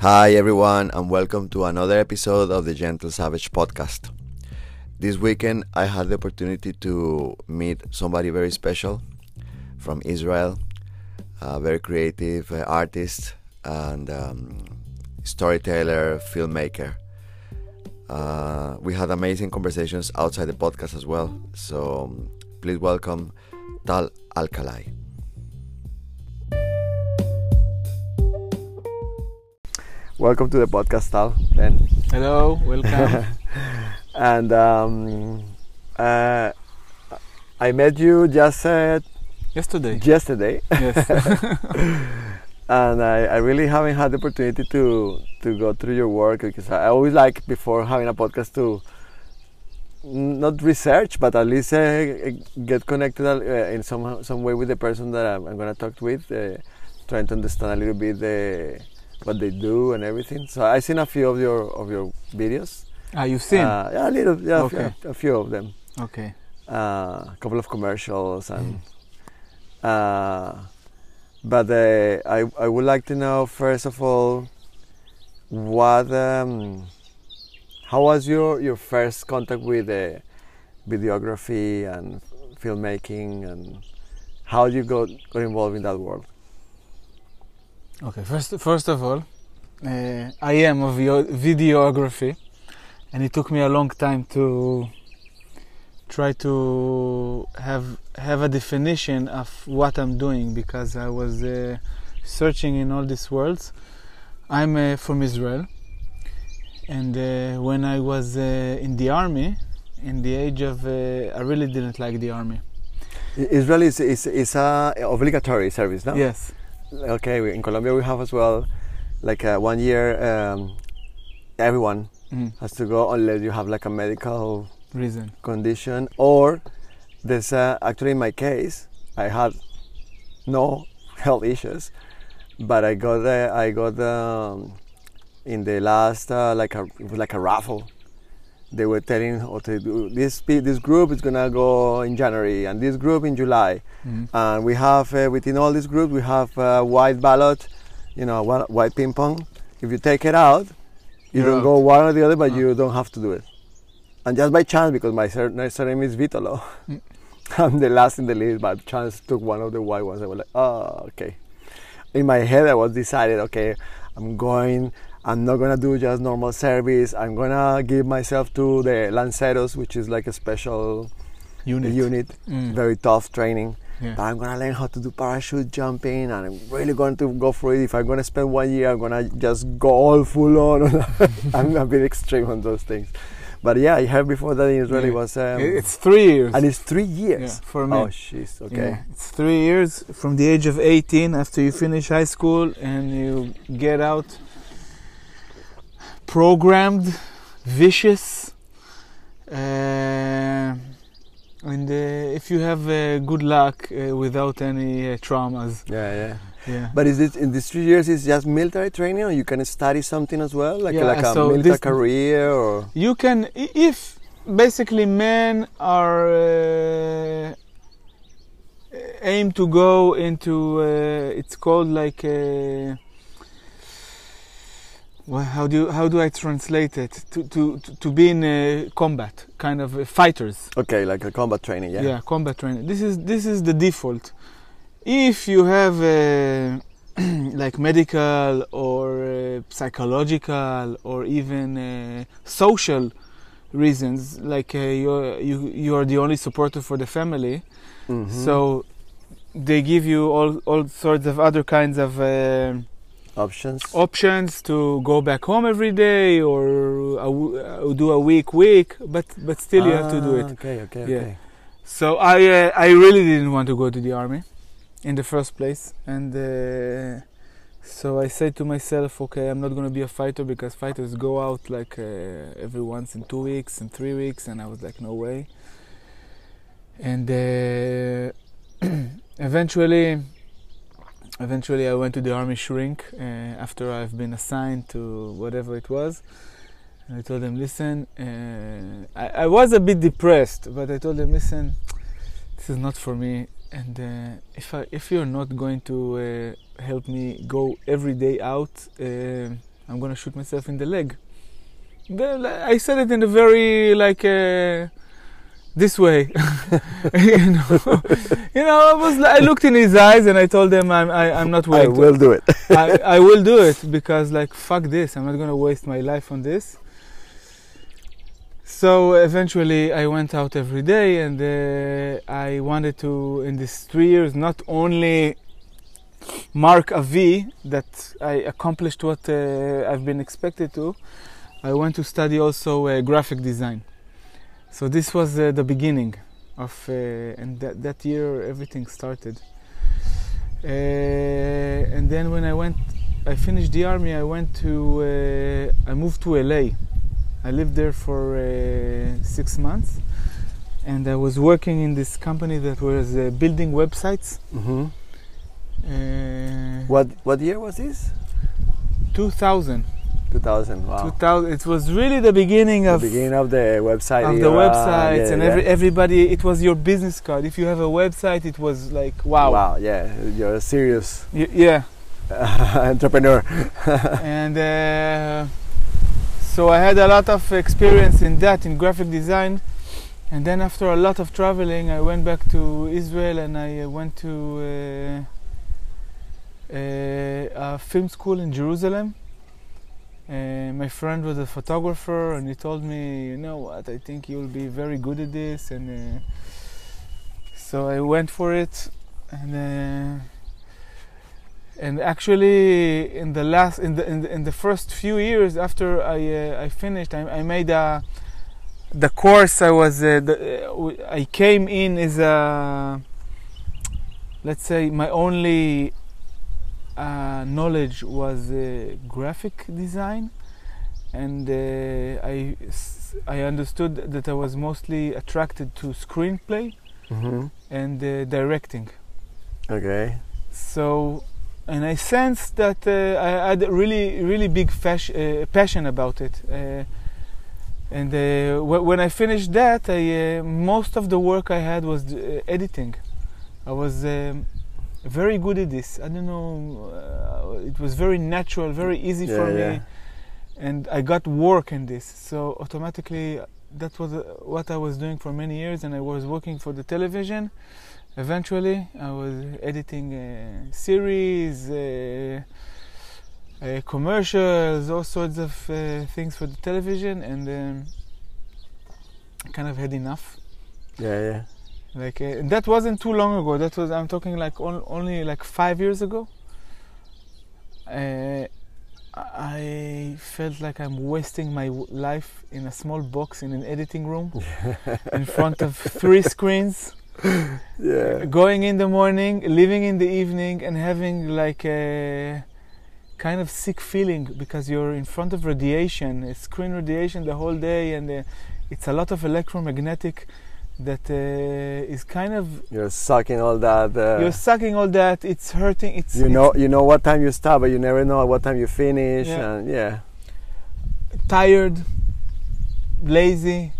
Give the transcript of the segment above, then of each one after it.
Hi, everyone, and welcome to another episode of the Gentle Savage podcast. This weekend, I had the opportunity to meet somebody very special from Israel, a very creative uh, artist and um, storyteller, filmmaker. Uh, we had amazing conversations outside the podcast as well. So um, please welcome Tal Alkalay. Welcome to the podcast, Tal. Then. Hello, welcome. and um, uh, I met you just uh, Yesterday. yesterday, Yes. and I, I really haven't had the opportunity to to go through your work because I always like before having a podcast to not research, but at least uh, get connected uh, in some some way with the person that I'm, I'm gonna talk with, uh, trying to understand a little bit the what they do and everything. So I've seen a few of your of your videos. ah, you've seen? Uh, yeah, a little, yeah, Okay. few- a few of them. okay. Uh, a couple of commercials and. Uh, but uh, I I would like to know first of all, what um, how was your your first contact with uh, videography and filmmaking and how you got got involved in that world? Okay. First, first of all, uh, I am of video- videography, and it took me a long time to try to have have a definition of what I'm doing because I was uh, searching in all these worlds. I'm uh, from Israel, and uh, when I was uh, in the army, in the age of, uh, I really didn't like the army. Israel is is, is a obligatory service, no? Yes. Okay, we, in Colombia we have as well, like uh, one year, um, everyone Mm, has to go unless you have like a medical reason. condition or there's uh, actually in my case I had no health issues but I got uh, I got um, in the last uh, like a it was like a raffle they were telling okay do- this this group is gonna go in January and this group in July Mm. and we have uh, within all these groups we have uh, white ballot you know white ping pong if you take it out you You're don't out. go one or the other but Ah. you don't have to do it and just by chance because my sur- surname is Vitolo Mm. I'm the last in the list but chance took one of the white ones I was like oh okay in my head I was decided okay I'm going I'm not gonna do just normal service I'm gonna give myself to the Lanceros which is like a special Unit. unit Mm. very tough training Yeah. but I'm gonna learn how to do parachute jumping, and I'm really going to go for it. If I'm gonna spend one year, I'm gonna just go all full on. I'm a bit extreme on those things. But yeah, I heard before that in Israel it Yeah. was, um, it's three years. and it's three years. yeah, for me. Oh, jeez. Okay. Yeah, it's three years from the age of 18 after you finish high school and you get out programmed, vicious, uh, and uh, if you have uh, good luck uh, without any uh, traumas. Yeah, yeah. Yeah. But is it in these three years? Is just military training, or you can study something as well, like Yeah, like a so military career, or You can, if basically men are uh, aim to go into, uh, it's called like, well, how do you, how do I translate it? To to to, be in uh, combat, kind of fighters. okay, like a combat training. Yeah. Yeah. combat training. This is this is the default. If you have uh, like medical or uh, psychological or even uh, social reasons, like uh, you're, you you are the only supporter for the family, Mhm. so they give you all all sorts of other kinds of uh, options. options to go back home every day or a w- uh, do a week week, but but still you have to do Ah, it. Okay, okay, Yeah. okay. So I uh, I really didn't want to go to the army in the first place, and uh, so I said to myself, okay, I'm not going to be a fighter because fighters go out like uh, every once in two weeks and three weeks, and I was like, no way. And uh, eventually, eventually, I went to the army shrink uh, after I've been assigned to whatever it was. And I told them, listen, uh, I, I was a bit depressed, but I told them, listen, this is not for me. And uh, if I, if you're not going to uh, help me go every day out, uh, I'm gonna shoot myself in the leg. I said it in a very like uh, this way, you know. you know, I was I looked in his eyes and I told him I'm I, I'm not I willing. to- will do it. I, I will do it because like fuck this i'm not gonna waste my life on this so eventually i went out every day and uh, i wanted to in these three years not only mark a v that i accomplished what uh, i've been expected to i went to study also uh, graphic design so this was uh, the beginning of uh, and that, that year everything started uh, and then when I went, I finished the army. I went to, uh, I moved to LA. I lived there for uh, six months, and I was working in this company that was uh, building websites. hmm Uh, What what year was this? 2000, 2000. Wow. 2000. It was really the beginning the of beginning of the website. of the era. websites Yeah, and yeah. every, everybody. It was your business card. If you have a website, it was like wow. Wow. Yeah, you're a serious Y- yeah. entrepreneur. and uh, so I had a lot of experience in that in graphic design and then after a lot of traveling I went back to Israel and I uh, went to uh, uh, a film school in Jerusalem my friend was a photographer and he told me you know what? I think you'll be very good at this. And uh, so I went for it. And uh, and actually in the last in the in the, in the first few years after I uh, I finished I, I made a the course I was uh, the, uh, I came in as a let's say my only uh, knowledge was uh, graphic design and uh, I s- I understood that I was mostly attracted to screenplay hmm and uh, directing Okay. so and I sensed that uh, I had a really, really big uh, passion about it. Uh, and uh, w- when I finished that, I, uh, most of the work I had was uh, editing. I was um, very good at this. I don't know. Uh, it was very natural, very easy for Yeah, me, and I got work in this. So automatically, that was uh, what I was doing for many years, and I was working for the television. Eventually, I was editing uh, series, uh, commercials, all sorts of uh, things for the television, and um, I kind of had enough. Yeah, yeah. Like uh, that wasn't too long ago. That was I'm talking like on, only like five years ago. Uh, I felt like I'm wasting my w- life in a small box in an editing room in front of three screens. Yeah. going in the morning, leaving in the evening, and having like a kind of sick feeling because you're in front of radiation, screen radiation the whole day, and uh, it's a lot of electromagnetic that uh, is kind of You're sucking all that. Uh, you're sucking all that. It's hurting. It's you know, you know what time you start, but you never know what time you finish. Yeah. And yeah. tired, lazy.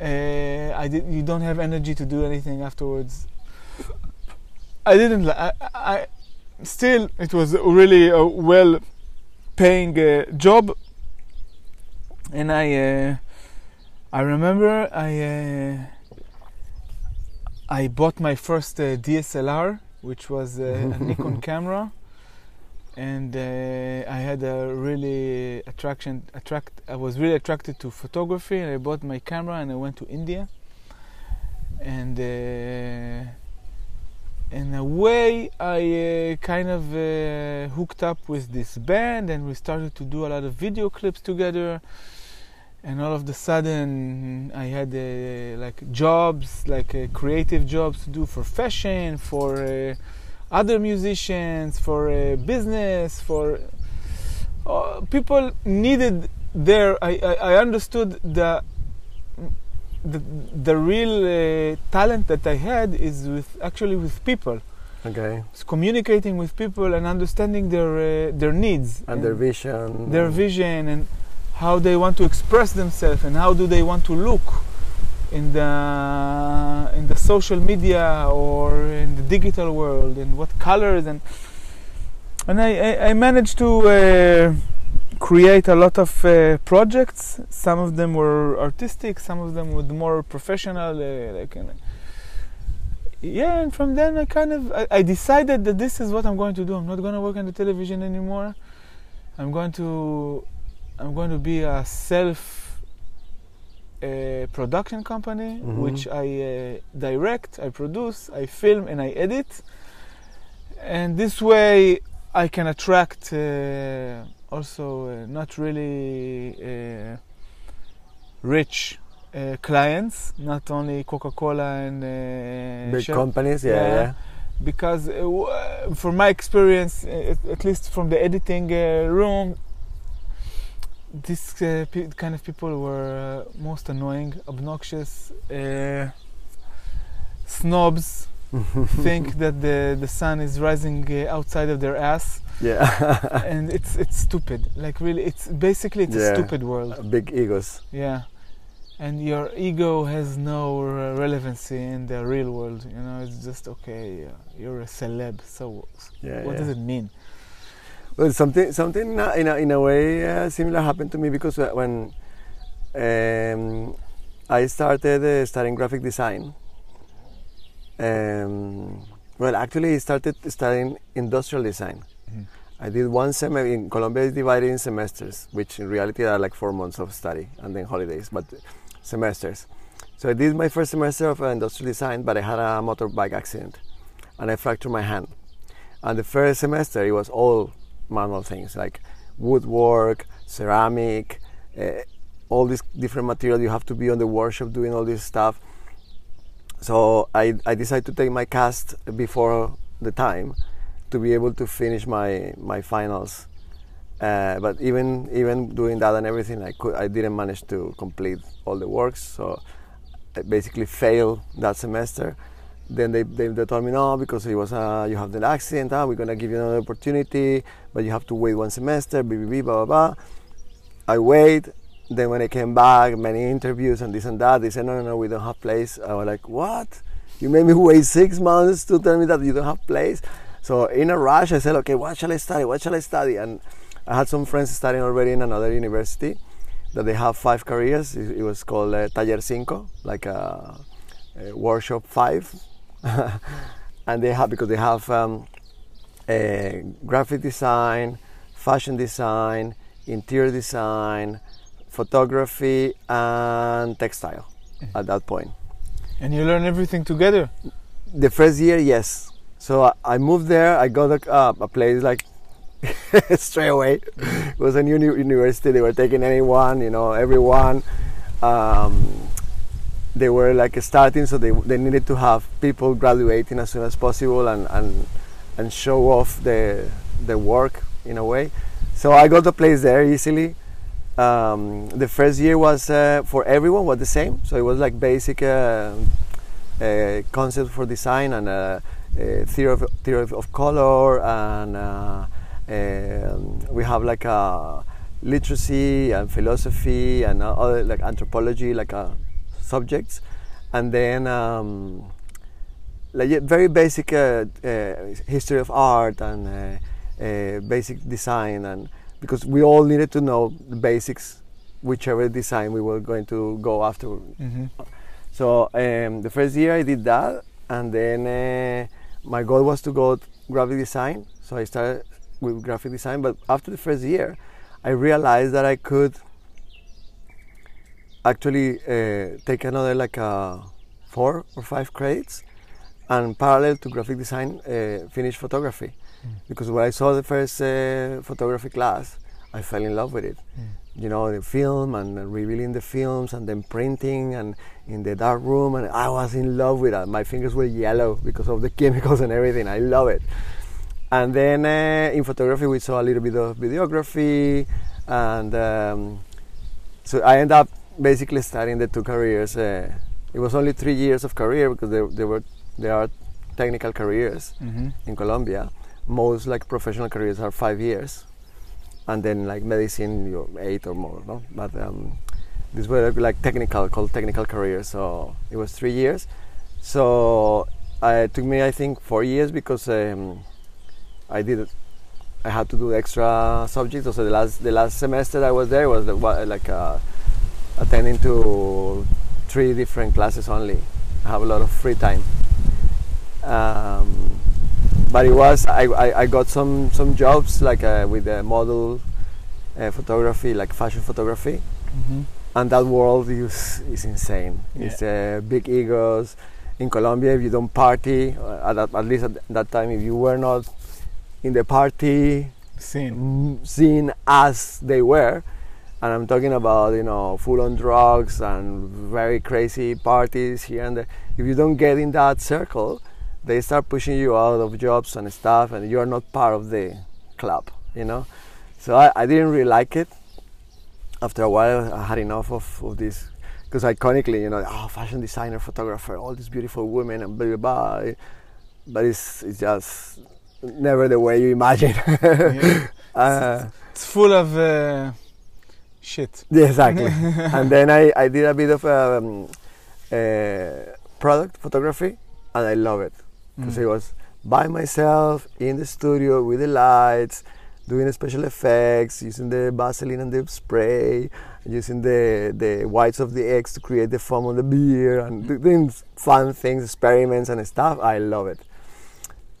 Uh, I did, you don't have energy to do anything afterwards. I didn't. I, I still. It was really a well-paying uh, job, and I. Uh, I remember I. I bought my first uh, DSLR, which was uh, a Nikon camera, and uh, I had a really attraction. Attract. I was really attracted to photography, and I bought my camera, and I went to India, and. Uh, in a way, I uh, kind of uh, hooked up with this band, and we started to do a lot of video clips together. And all of a sudden, I had uh, like jobs, like uh, creative jobs to do for fashion, for uh, other musicians, for uh, business, for uh, people needed there. I, I, I understood the the, the real uh, talent that I had is with actually with people. Okay. It's communicating with people and understanding their uh, their needs And their vision. their vision and how they want to express themselves and how do they want to look in the in the social media or in the digital world and what colors and and I, I, managed to uh, create a lot of uh, projects. Some of them were artistic, some of them were more professional, uh, like. Uh, yeah, and from then I kind of I, I decided that this is what I'm going to do. I'm not going to work on the television anymore. I'm going to I'm going to be a self uh, production company, Mhm. which I uh, direct, I produce, I film, and I edit. And this way, I can attract uh, also uh, not really uh, rich uh, clients, not only Coca-Cola and uh, Big companies, yeah, Yeah. yeah. because uh, my experience uh, at, at least from the editing uh, room this uh, pe- kind of people were uh, most annoying obnoxious uh, snobs think that the, the sun is rising uh, outside of their ass Yeah. and it's it's stupid like really it's basically it's Yeah. a stupid world Big egos. yeah and your ego has no relevancy in the real world you know it's just okay uh, you're a celeb so Yeah, what yeah. does it mean Well, something something uh, in a, in a way uh, similar happened to me because uh, when um, I started uh, studying graphic design. Um, well, actually, I started studying industrial design. Mhm. I did one semester in Colombia. is divided in semesters, which in reality are like four months of study and then holidays, but semesters. So I did my first semester of uh, industrial design, but I had a motorbike accident, and I fractured my hand. And the first semester, it was all manual things like woodwork, ceramic, uh, all these different materials. You have to be on the workshop doing all this stuff. So I, I decided to take my cast before the time to be able to finish my, my finals. Uh, but even even doing that and everything, I could I didn't manage to complete all the works. So I basically failed that semester. Then they, they, they told me no because it was uh, you have the accident. Ah, we're gonna give you another opportunity, but you have to wait one semester. Blah blah blah blah. blah. I wait. Then when I came back, many interviews and this and that, they said no no no we don't have place. I was like what? You made me wait six months to tell me that you don't have place. So in a rush, I said okay, what shall I study? What shall I study? And I had some friends studying already in another university that they have five careers. It, it was called uh, Taller Cinco, like a, a workshop five, and they have because they have um, uh, graphic design, fashion design, interior design, photography, and textile. At that point, and you learn everything together the first year, yes. So I, I moved there. I got a, uh, a place like straight away. It was a new university. They were taking anyone, you know, everyone. Um, they were like starting, so they, they needed to have people graduating as soon as possible and, and, and show off the, the work in a way. So I got the place there easily. Um, the first year was uh, for everyone was the same, so it was like basic uh, uh, concept for design and uh, uh, theory of theory of, color and uh, um, we have like a literacy and philosophy and uh, other like anthropology like uh, subjects. And then um, like very basic uh, uh, history of art and uh, uh, basic design. And because we all needed to know the basics whichever design we were going to go after. Mm-hmm. so um, the first year I did that, and then uh, my goal was to go to graphic design. So I started with graphic design, but after the first year, I realized that I could actually uh, take another like uh, four or five credits, and parallel to graphic design, uh, finish photography. Because when I saw the first uh, photography class, I fell in love with it you know, the film and revealing the films and then printing and in the dark room and I was in love with it. My fingers were yellow because of the chemicals and everything. I love it. And then uh, in photography we saw a little bit of videography and um, so I end up basically starting the two careers. Uh, it was only three years of career because there, there were there are technical careers Mm-hmm. in Colombia. Most like professional careers are five years, and then like medicine, you're eight or more. No, but um, these were like technical, called technical careers. So it was three years. So uh, it took me, I think, four years because um, I did I had to do extra subjects. So the last the last semester I was there was the, like uh, attending to three different classes only. I have a lot of free time. Um, but it was I, I, I got some some jobs like uh, with the model uh, photography, like fashion photography, hmm and that world is is insane. Yeah. It's uh, big egos. In Colombia, if you don't party, uh, at, that, at least at that time, if you were not in the party Scene. scene as they were, and I'm talking about you know full-on drugs and very crazy parties here and there. If you don't get in that circle, they start pushing you out of jobs and stuff, and you are not part of the club. You know, so I, I didn't really like it. After a while, I had enough of, of this because iconically, you know, oh, fashion designer, photographer, all these beautiful women, and blah blah blah. But it's it's just never the way you imagine. Yeah. uh, It's full of uh, shit. yeah, exactly. and then I, I did a bit of um, uh, product photography, and I love it because Mm. it was by myself in the studio with the lights, doing the special effects, using the Vaseline and the spray, using the the whites of the eggs to create the foam on the beer, and doing fun things, experiments and stuff. I love it.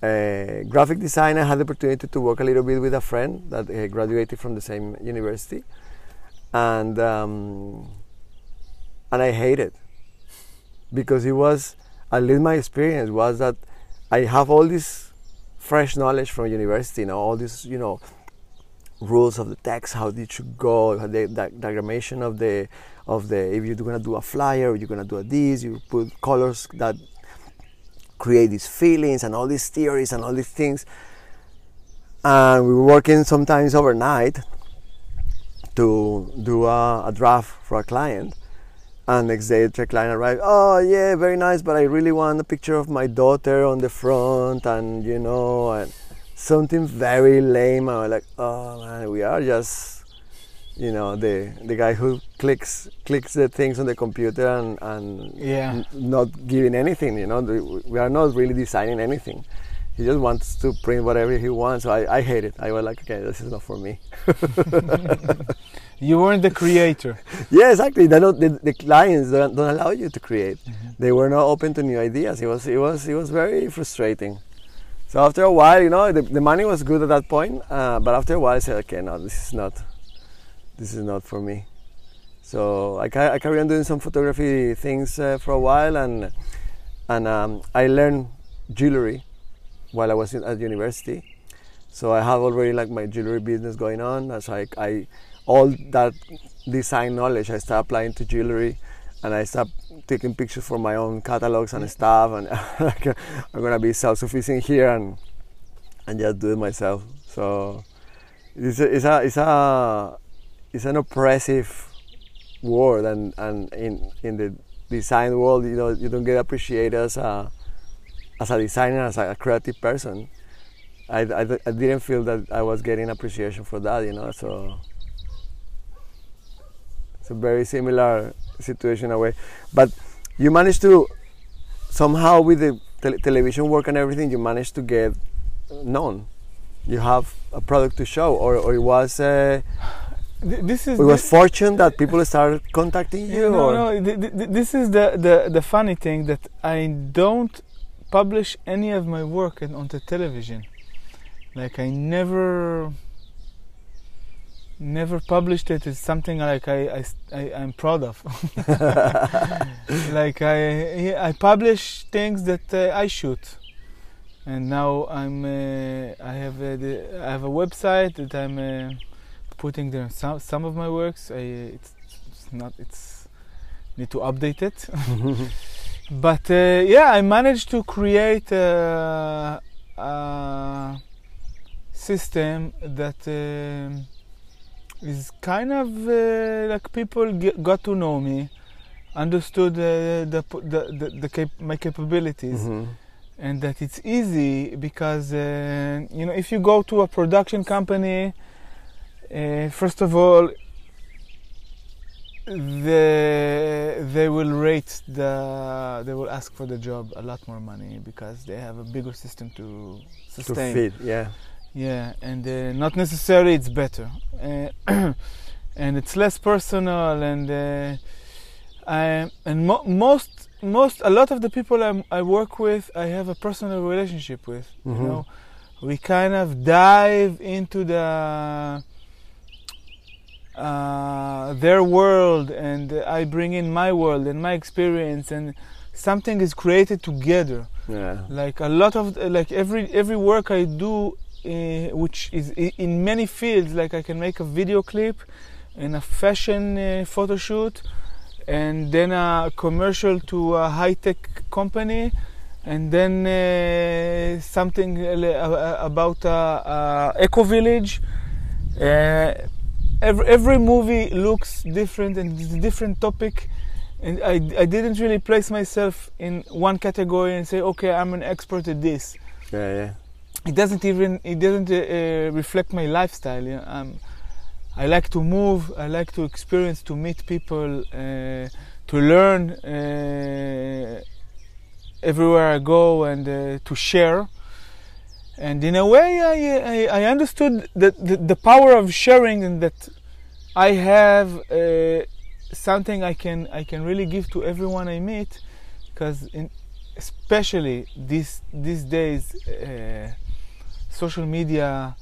Uh, graphic design, I had the opportunity to work a little bit with a friend that uh, graduated from the same university, and um, and I hate it because it was at least my experience was that I have all this fresh knowledge from university, you know, all these you know rules of the text, how it should go, the di- diagrammation of the of the if you're gonna do a flyer, you're gonna do a this, you put colors that create these feelings and all these theories and all these things. And we were working sometimes overnight to do a, a draft for a client. And next day the client arrived, oh yeah, very nice, but I really want a picture of my daughter on the front and you know, and something very lame. I was like, oh man, we are just, you know, the the guy who clicks clicks the things on the computer and, and Yeah. not giving anything, you know, we are not really designing anything. He just wants to print whatever he wants. So I, I hate it. I was like, okay, this is not for me. You weren't the creator. Yeah, exactly. The, the clients don't, don't allow you to create. They were not open to new ideas. It was it was it was very frustrating. So after a while, you know, the, the money was good at that point, uh, but after a while, I said, okay, no, this is not this is not for me. So I, ca- I carried on doing some photography things uh, for a while, and and um, I learned jewelry while I was in, at university. So I have already like my jewelry business going on. As I, I all that design knowledge I start applying to jewelry, and I start taking pictures for my own catalogs and stuff. And like, I'm gonna be self-sufficient here and and just do it myself. So it's a, it's a it's a it's an oppressive world, and and in in the design world, you know, you don't get appreciated as a as a designer, as a creative person. I, I, I didn't feel that I was getting appreciation for that, you know. So it's a very similar situation in a way. But you managed to somehow with the tel- television work and everything, you managed to get known. You have a product to show, or, or it was uh, This is it was the- fortune that people started contacting you. no, or? no. th- th- th- this is the, the the funny thing that I don't publish any of my work in, on the television. Like I never, never published it. It's something like I I, I am proud of. like I I publish things that uh, I shoot, and now I'm uh, I have a, the, I have a website that I'm uh, putting there some some of my works. I it's, it's not it's need to update it. but uh, yeah, I managed to create a, a system that um, is kind of uh, like people get, got to know me, understood uh, the, the the, the cap- my capabilities, Mhm. and that it's easy because uh, you know if you go to a production company, uh, first of all, the they will rate the they will ask for the job a lot more money because they have a bigger system to To sustain fit, yeah. Yeah, and uh, not necessarily it's better, uh, and it's less personal, and uh, I and mo- most most a lot of the people I'm, I work with, I have a personal relationship with. Mhm. You know, we kind of dive into the uh, their world, and I bring in my world and my experience, and something is created together Yeah. like a lot of like every every work I do, uh, which is in many fields. Like I can make a video clip, and a fashion uh, photo shoot, and then a commercial to a high tech company, and then uh, something uh, about a, a eco village. Every every movie looks different and it's a different topic and I, I didn't really place myself in one category and say okay i'm an expert at this Yeah, yeah. it doesn't even it doesn't uh, reflect my lifestyle you know? um, i like to move i like to experience to meet people uh, to learn uh, everywhere i go and uh, to share and in a way i, I, I understood that the, the power of sharing and that i have uh, something i can i can really give to everyone i meet because especially these these days uh, social media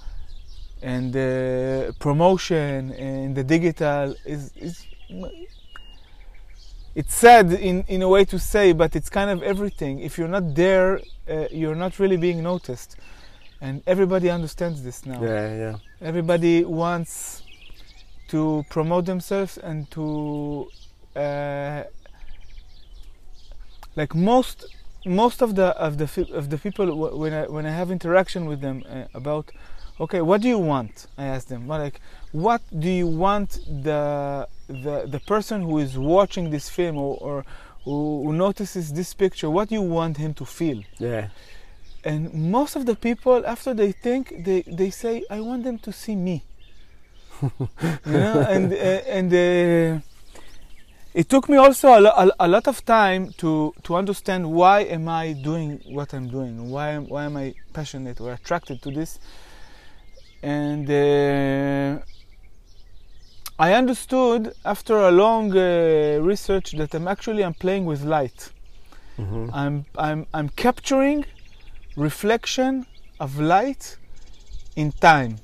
and uh, promotion and the digital is, is it's sad in, in a way to say but it's kind of everything. If you're not there uh, you're not really being noticed and everybody understands this now Yeah, yeah. everybody wants to promote themselves and to uh, like most most of the of the of the people when I when I have interaction with them uh, about okay what do you want I ask them like what do you want the the the person who is watching this film or, or who, who notices this picture what do you want him to feel Yeah. And most of the people after they think they, they say i want them to see me. You know and uh, and uh, it took me also a, a, a lot of time to to understand why am i doing what i'm doing why am, why am i passionate or attracted to this. And uh, i understood after a long uh, research that i'm actually i'm playing with light. Mhm. I'm, I'm, I'm capturing reflection of light in time.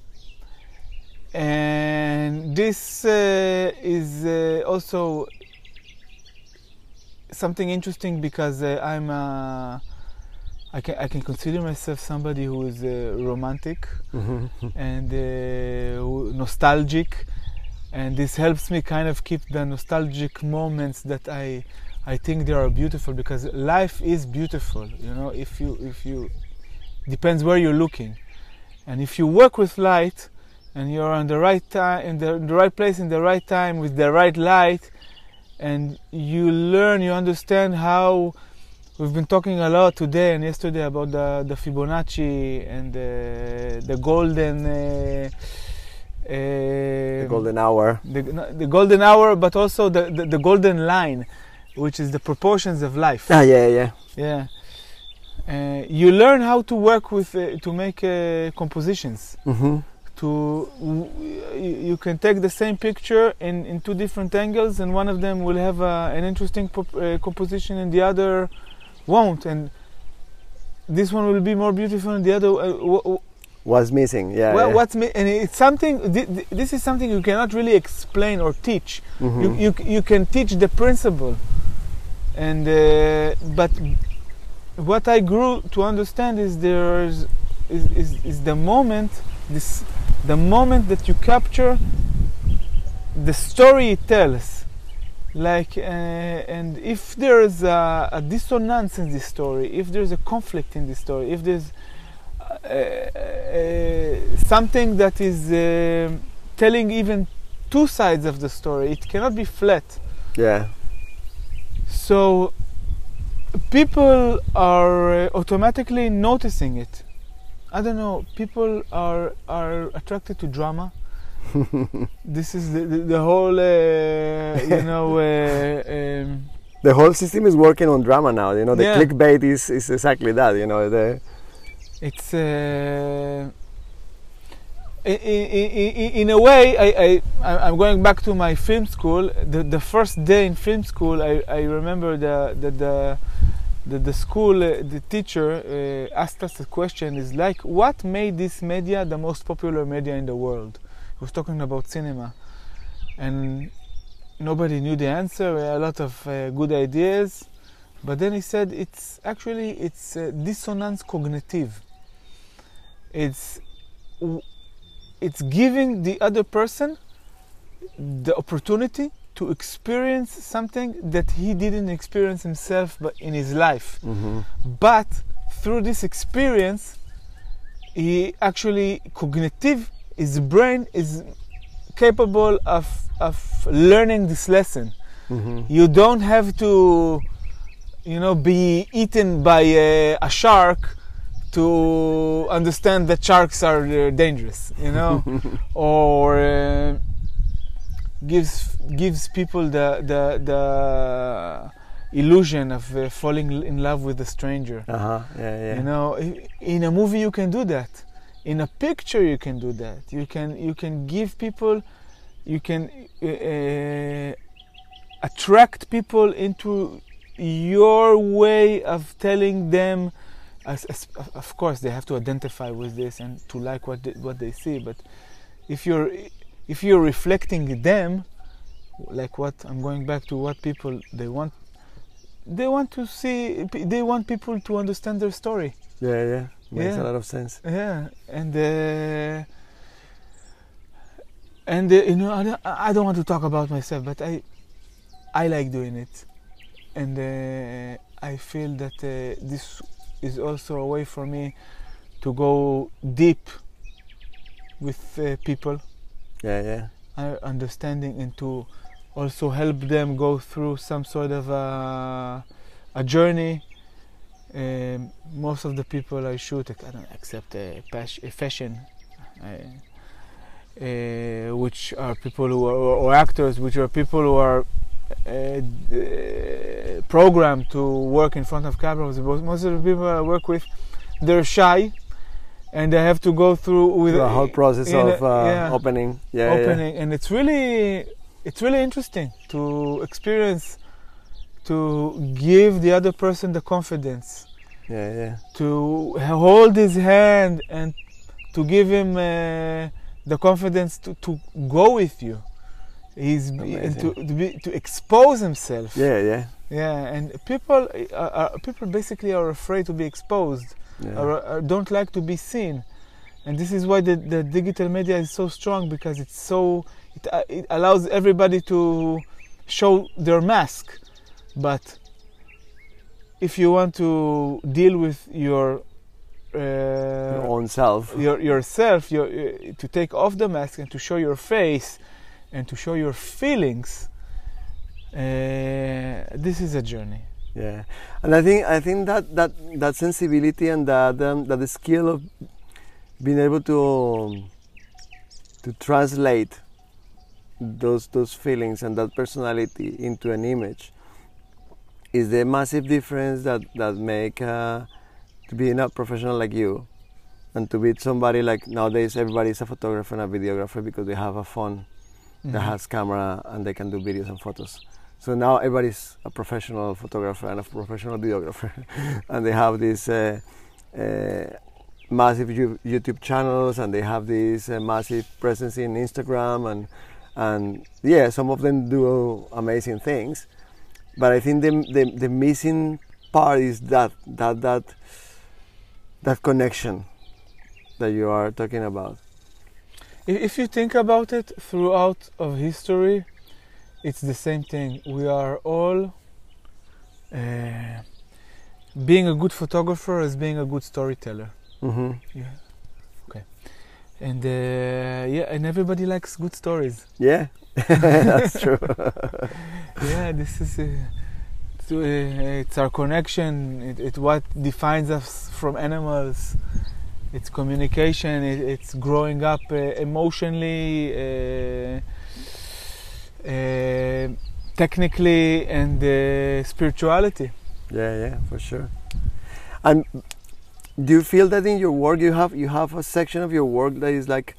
And this uh, is uh, also something interesting because uh, I'm uh, I can I can consider myself somebody who is uh, romantic Mhm. and uh, nostalgic, and this helps me kind of keep the nostalgic moments that I I think they are beautiful because life is beautiful. You know, if you if you depends where you're looking, and if you work with light, and you're on the right time in the, in the right place in the right time with the right light, and you learn, you understand how. We've been talking a lot today and yesterday about the, the Fibonacci and the, the golden uh, uh, The golden hour. the, the golden hour, but also the, the, the golden line, which is the proportions of life. Ah, yeah, yeah. Yeah. Uh, you learn how to work with, uh, to make uh, compositions. Mm-hmm. To w- you can take the same picture in, in two different angles, and one of them will have uh, an interesting uh, composition, and the other won't. And this one will be more beautiful, and the other. Uh, w- w- Was missing. Yeah. well, yeah. what's me? And it's something. Th- th- this is something you cannot really explain or teach. Mhm. you, you you can teach the principle and uh, but what i grew to understand is there's is, is, is the moment this the moment that you capture the story it tells like uh, and if there's a, a dissonance in this story if there's a conflict in this story if there's uh, uh, something that is uh, telling even two sides of the story. It cannot be flat. Yeah. So people are uh, automatically noticing it. I don't know. People are are attracted to drama. this is the the, the whole uh, you know. Uh, um, The whole system is working on drama now. You know, the Yeah. clickbait is, is exactly that. You know, the it's uh, in, in, in a way, I, I, I'm going back to my film school. The, the first day in film school, I, I remember the, the, the, the, the school, uh, the teacher uh, asked us a question is like, what made this media the most popular media in the world? He was talking about cinema. And nobody knew the answer, a lot of uh, good ideas. But then he said it's actually it's uh, dissonance cognitive. It's it's giving the other person the opportunity to experience something that he didn't experience himself but in his life. Mm-hmm. But through this experience, he actually cognitive, his brain is capable of, of learning this lesson. Mm-hmm. You don't have to, you know, be eaten by a, a shark to understand that sharks are uh, dangerous, you know, or uh, gives gives people the the, the illusion of uh, falling in love with a stranger. Uh-huh. Yeah, yeah. You know, in a movie you can do that. In a picture you can do that. You can you can give people, you can uh, uh, attract people into your way of telling them. As, as, of course, they have to identify with this and to like what they, what they see. But if you're if you're reflecting them, like what I'm going back to what people they want, they want to see. They want people to understand their story. yeah, yeah. Makes Yeah. a lot of sense. Yeah, and uh, and uh, you know, I don't, I don't want to talk about myself, but I I like doing it, and uh, I feel that uh, this is also a way for me to go deep with uh, people, Yeah, yeah. uh, understanding, and to also help them go through some sort of a, a journey. Um, most of the people I shoot, I don't accept a, a fashion, uh, uh, which are people who are, or actors, which are people who are programmed to work in front of cameras. Most of the people I work with, they're shy, and they have to go through with the whole process a- of uh, yeah opening. Yeah, opening and it's really it's really interesting to experience to give the other person the confidence Yeah, yeah, to hold his hand and to give him uh, the confidence to, to go with you he's to, to, be, to expose himself. Yeah, yeah, yeah and people uh, uh, people basically are afraid to be exposed yeah. or, or don't like to be seen. And this is why the, the digital media is so strong because it's so it, uh, it allows everybody to show their mask. But if you want to deal with your uh, Your own self. your, yourself your, uh, to take off the mask and to show your face and to show your feelings uh, this is a journey. Yeah, and I think I think that that that sensibility and that um, that the skill of being able to um, to translate those those feelings and that personality into an image is the massive difference that that make uh, to be a professional like you and to be somebody like nowadays everybody is a photographer and a videographer because they have a phone that Mhm. has camera and they can do videos and photos. So now everybody's a professional photographer and a professional videographer, and they have these uh, uh, massive Yo- YouTube channels and they have this uh, massive presence in Instagram and and yeah, some of them do amazing things. But I think the the, the missing part is that that that that connection that you are talking about. If you think about it throughout of history, it's the same thing. We are all uh, being a good photographer is being a good storyteller. Mm-hmm. Yeah. Okay. And uh, yeah, and everybody likes good stories. Yeah, that's true. yeah, this is uh, it's, uh, it's our connection. It, it what defines us from animals. It's communication. It, it's growing up uh, emotionally, uh, uh, technically, and uh, spirituality. Yeah, yeah, for sure. And do you feel that in your work you have you have a section of your work that is like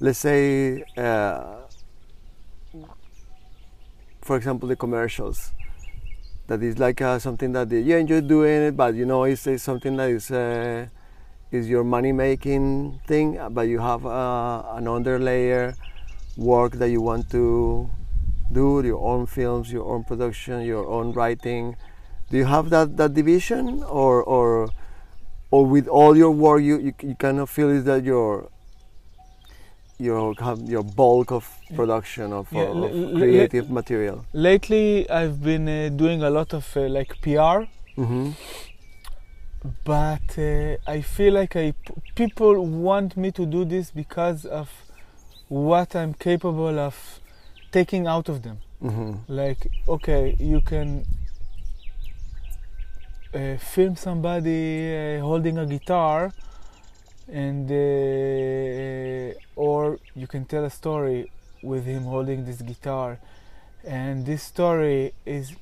let's say, uh, for example, the commercials. That is like uh, something that you enjoy doing it, but you know it's, it's something that is uh, is your money making thing, but you have uh, an underlayer work that you want to do your own films, your own production, your own writing. Do you have that, that division, or or or with all your work, you, you, you kind of feel is that your your your bulk of production of, Yeah, of creative material. Lately, I've been uh, doing a lot of uh, like PR, Mm-hmm. But uh, I feel like I people want me to do this because of what I'm capable of taking out of them. Mm-hmm. Like, okay, you can uh, film somebody uh, holding a guitar, and uh, or you can tell a story with him holding this guitar, and this story is.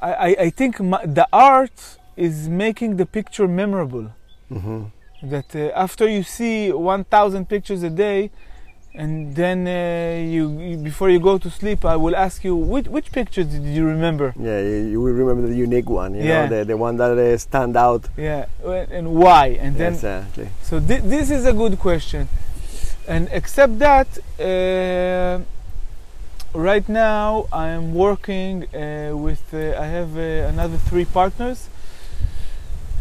I, I, think my, the art is making the picture memorable. Mm-hmm. That uh, after you see 1,000 pictures a day, and then uh, you, you before you go to sleep, I will ask you which which pictures did you remember? Yeah, you, will remember the unique one. You Yeah. know, the, the one that uh, stand out. Yeah, and why? And then exactly. so thi- this is a good question, and except that, uh, right now I am working uh, with uh, I have uh, another three partners,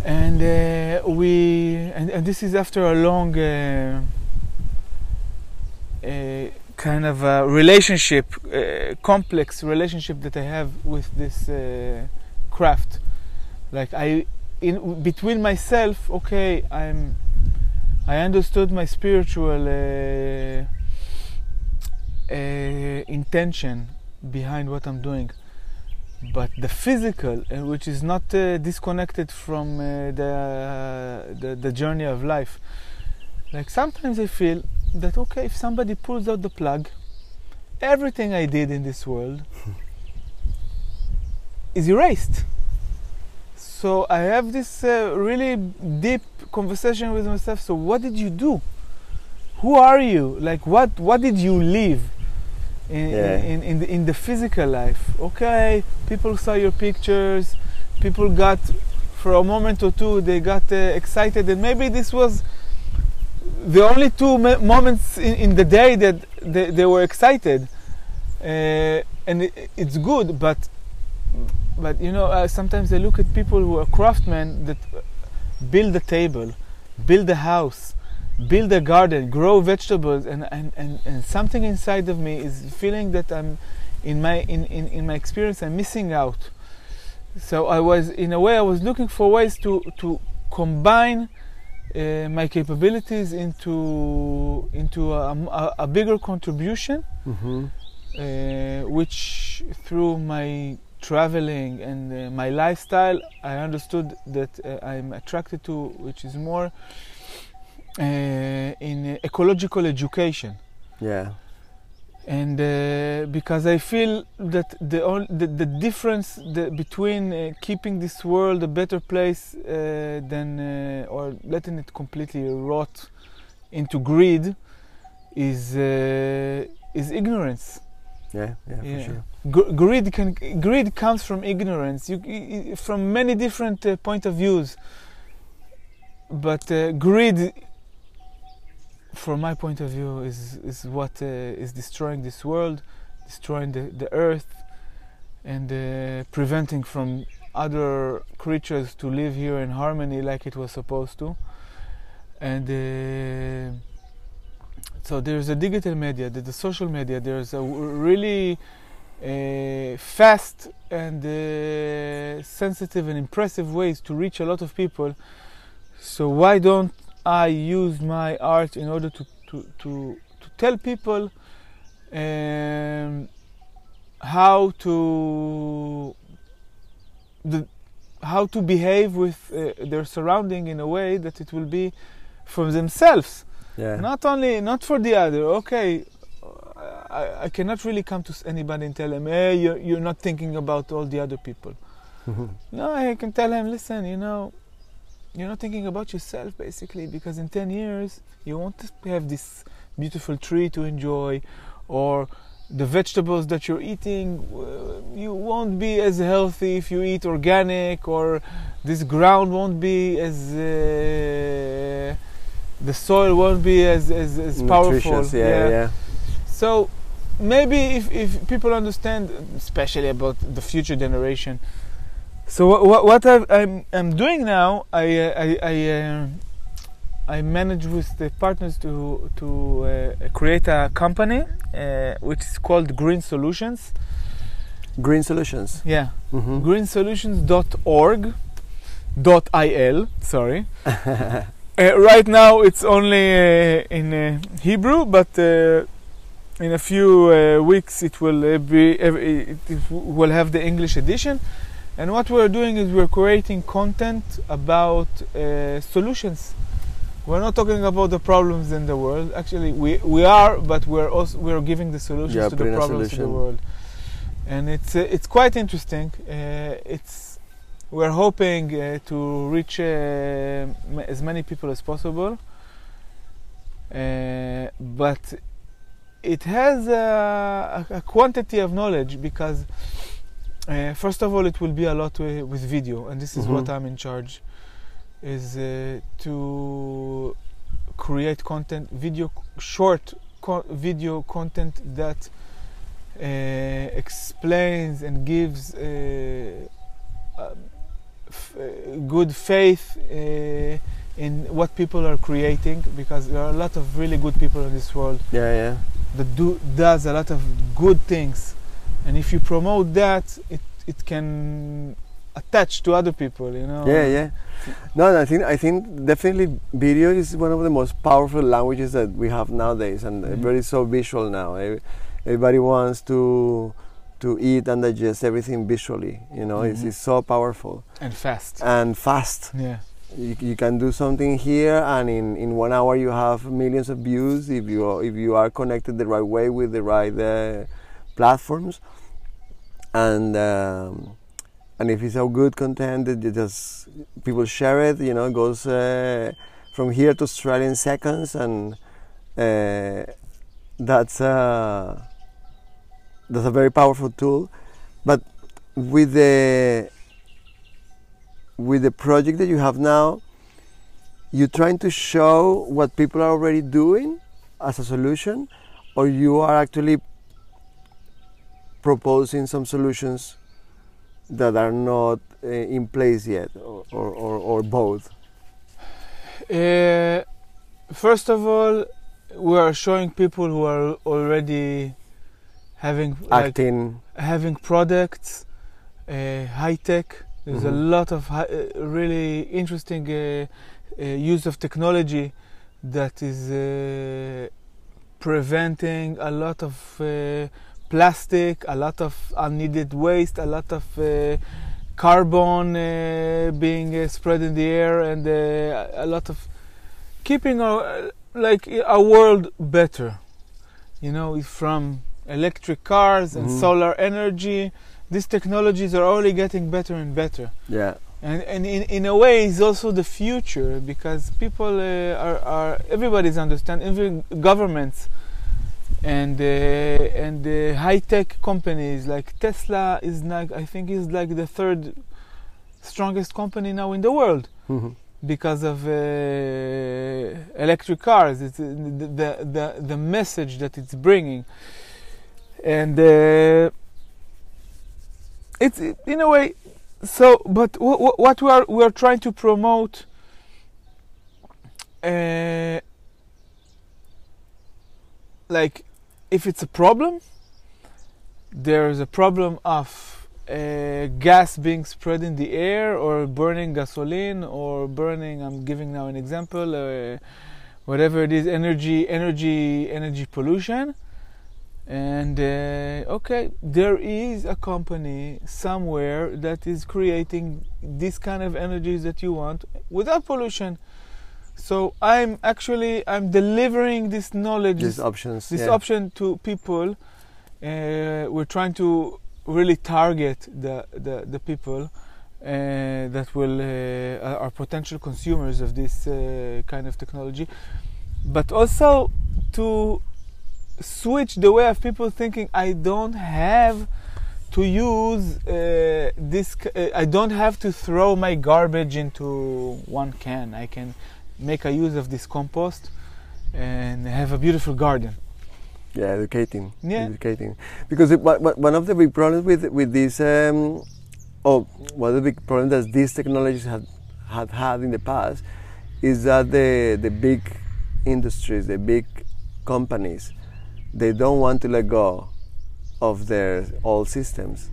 and uh, we and, and this is after a long. Uh, uh, kind of a relationship, complex relationship that I have with this craft. Like I, in between myself, okay, I'm, I understood my spiritual intention behind what I'm doing, but the physical, uh, which is not uh, disconnected from uh, the, the the journey of life. Like sometimes I feel that okay, if somebody pulls out the plug, everything I did in this world is erased. So I have this uh, really deep conversation with myself. So what did you do? Who are you? Like what? What did you live in Yeah. in, in, the, in the physical life? Okay, people saw your pictures. People got for a moment or two they got uh, excited, and maybe this was the only two mo- moments in, in the day that they, they were excited, uh, and it, it's good. But but you know, uh, sometimes I look at people who are craftsmen that build a table, build a house, build a garden, grow vegetables, and, and, and, and something inside of me is feeling that I'm in my in, in, in my experience I'm missing out. So I was in a way I was looking for ways to to combine uh, my capabilities into into a, a, a bigger contribution, Mm-hmm. uh, which through my traveling and uh, my lifestyle, I understood that uh, I'm attracted to, which is more uh, in ecological education. Yeah. And uh, because I feel that the, on, the, the difference the, between uh, keeping this world a better place uh, than uh, or letting it completely rot into greed is uh, is ignorance. Yeah. Yeah. For sure. Gr- greed can greed comes from ignorance. You from many different uh, point of views. But uh, greed, from my point of view, is is what uh, is destroying this world, destroying the, the earth, and uh, preventing from other creatures to live here in harmony like it was supposed to. And uh, so there's a digital media, there's the social media, there's a really uh, fast and uh, sensitive and impressive ways to reach a lot of people. So why don't I use my art in order to to to, to tell people um, how to the how to behave with uh, their surrounding in a way that it will be for themselves. Yeah. not only not for the other. Okay I, I cannot really come to anybody and tell him hey you're, you're not thinking about all the other people. No i can tell him listen you know you're not thinking about yourself basically because in 10 years you want to have this beautiful tree to enjoy or the vegetables that you're eating uh, you won't be as healthy if you eat organic or this ground won't be as uh, the soil won't be as as, as powerful Nutritious, yeah, yeah. so maybe if, if people understand especially about the future generation so what, what, what I've, I'm, I'm doing now I uh, I, I, uh, I manage with the partners to to uh, create a company uh, which is called Green Solutions. Green solutions. Yeah, Mhm. greensolutions.org, dot il. Sorry. uh, right now it's only uh, in uh, Hebrew, but uh, in a few uh, weeks it will be it will have the English edition. And what we're doing is we're creating content about uh, solutions. We're not talking about the problems in the world. Actually, we, we are, but we're also we're giving the solutions Yeah, to the problems of the world. And it's uh, it's quite interesting. Uh, it's we're hoping uh, to reach uh, m- as many people as possible. Uh, but it has a, a quantity of knowledge because uh, first of all it will be a lot wi- with video and this is what Mhm. i'm in charge is uh, to create content video short co- video content that uh, explains and gives uh, f- uh, good faith uh, in what people are creating because there are a lot of really good people in this world Yeah, yeah. that do does a lot of good things and if you promote that it it can attach to other people you know Yeah, yeah. No, I think I think definitely video is one of the most powerful languages that we have nowadays, and Mhm. everybody is so visual now. Everybody wants to to eat and digest everything visually. You know, it's, Mhm. it's so powerful and fast and fast. yeah You, you can do something here, and in, in one hour you have millions of views if you are, if you are connected the right way with the right uh, platforms, and um, and if it's a good content, you just people share it. You know, it goes uh, from here to Australia in seconds, and uh, that's a that's a very powerful tool. But with the with the project that you have now, you're trying to show what people are already doing as a solution, or you are actually proposing some solutions that are not uh, in place yet, or, or, or, or both. Uh, first of all, we are showing people who are already having like, Acting, having products, uh, high tech. There's a Mhm. lot of uh, really interesting uh, uh, use of technology that is uh, preventing a lot of uh, plastic, a lot of unneeded waste, a lot of uh, carbon uh, being uh, spread in the air, and uh, a lot of keeping our like our world better. You know, from electric cars and Mhm. solar energy. These technologies are only getting better and better yeah, and, and in, in a way it's also the future because people uh, are, are everybody's understand even governments and uh, and uh, high tech companies like Tesla is like I think is like the third strongest company now in the world. Mhm. because of uh, electric cars. It's uh, the, the the the message that it's bringing. And uh, it's in a way so but w- w- what we are we are trying to promote uh, like if it's a problem there's a problem of uh, gas being spread in the air or burning gasoline or burning i'm giving now an example uh, whatever it is energy energy energy pollution. And uh, okay there is a company somewhere that is creating this kind of energies that you want without pollution so i'm actually i'm delivering this knowledge these options. this yeah. option to people uh, we're trying to really target the, the, the people uh, that will uh, are potential consumers of this uh, kind of technology, but also to switch the way of people thinking. I don't have to use uh, this. uh, I don't have to throw my garbage into one can. I can make a use of this compost and have a beautiful garden. Yeah, educating. Yeah. Educating. Because it, one of the big problems with with this, um, oh, one of the big problems that these technologies have have had in the past is that the the big industries, the big companies, they don't want to let go of their old systems.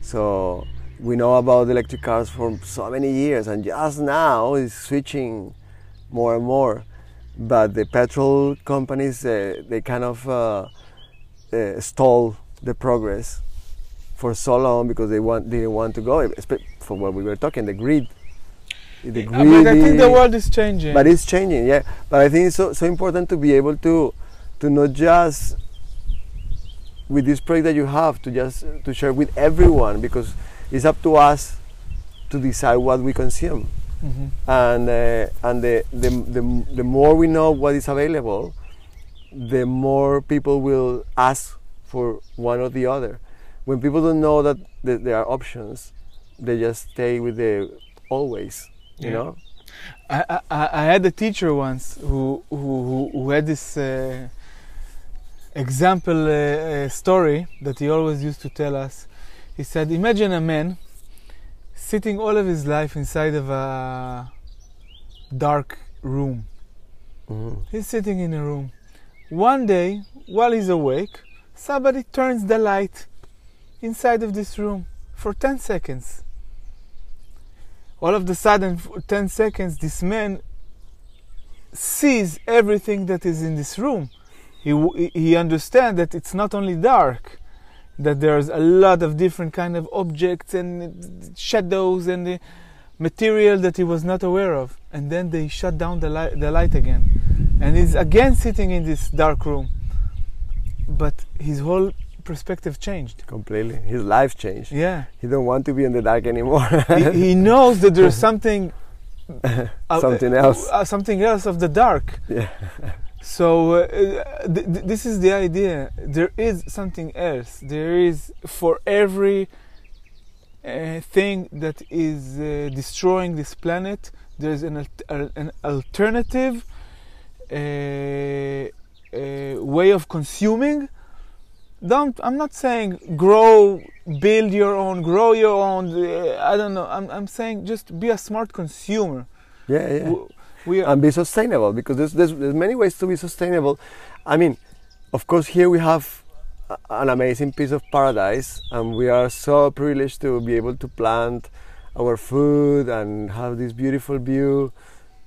So we know about electric cars for so many years, and just now is switching more and more. But the petrol companies uh, they kind of uh, uh, stall the progress for so long because they want didn't want to go for what we were talking the grid. The Uh, but I think the world is changing. but it's changing yeah. But i think it's so, so important to be able to to not just with this project that you have to just to share with everyone because it's up to us to decide what we consume Mhm. and uh, and the, the the the more we know what is available, the more people will ask for one or the other. When people don't know that th- there are options, they just stay with the always. You Yeah. know. I, I, I had a teacher once who who, who, who had this uh, example uh, uh, story that he always used to tell us. He said, "Imagine a man sitting all of his life inside of a dark room. Mhm. He's sitting in a room. One day, while he's awake, somebody turns the light inside of this room for 10 seconds. All of the sudden, for 10 seconds, this man sees everything that is in this room. He, he understands that it's not only dark, that there's a lot of different kind of objects and shadows and the material that he was not aware of. And then they shut down the light, the light again, and he's again sitting in this dark room. But his whole perspective changed. Completely. His life changed. Yeah, He don't want to be in the dark anymore. he, he knows that there's something, uh, Something else. uh, something else of the dark. yeah. So uh, uh, th- th- this is the idea. There is something else. There is for every uh, thing that is uh, destroying this planet. There's an al- an alternative uh, uh, way of consuming. Don't. I'm not saying grow, build your own, grow your own. Uh, I don't know. I'm. I'm saying just be a smart consumer. Yeah. Yeah. W-. and be sustainable because there's, there's, there's many ways to be sustainable. I mean, of course, here we have a- an amazing piece of paradise, and we are so privileged to be able to plant our food and have this beautiful view.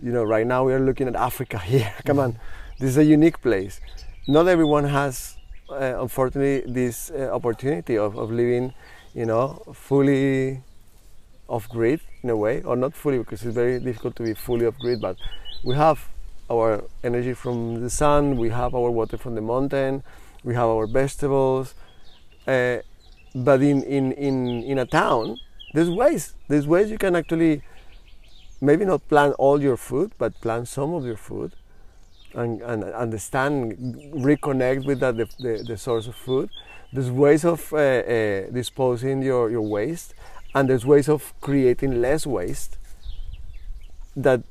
You know, right now we are looking at Africa here. Come on, this is a unique place. Not everyone has, uh, unfortunately, this uh, opportunity of, of living, you know, fully off grid in a way, or not fully because it's very difficult to be fully off grid, but we have our energy from the sun, we have our water from the mountain, we have our vegetables. Uh, but in, in, in, in a town, there's ways. There's ways you can actually maybe not plant all your food, but plant some of your food and, and understand, reconnect with that, the, the, the source of food. There's ways of uh, uh, disposing your, your waste, and there's ways of creating less waste that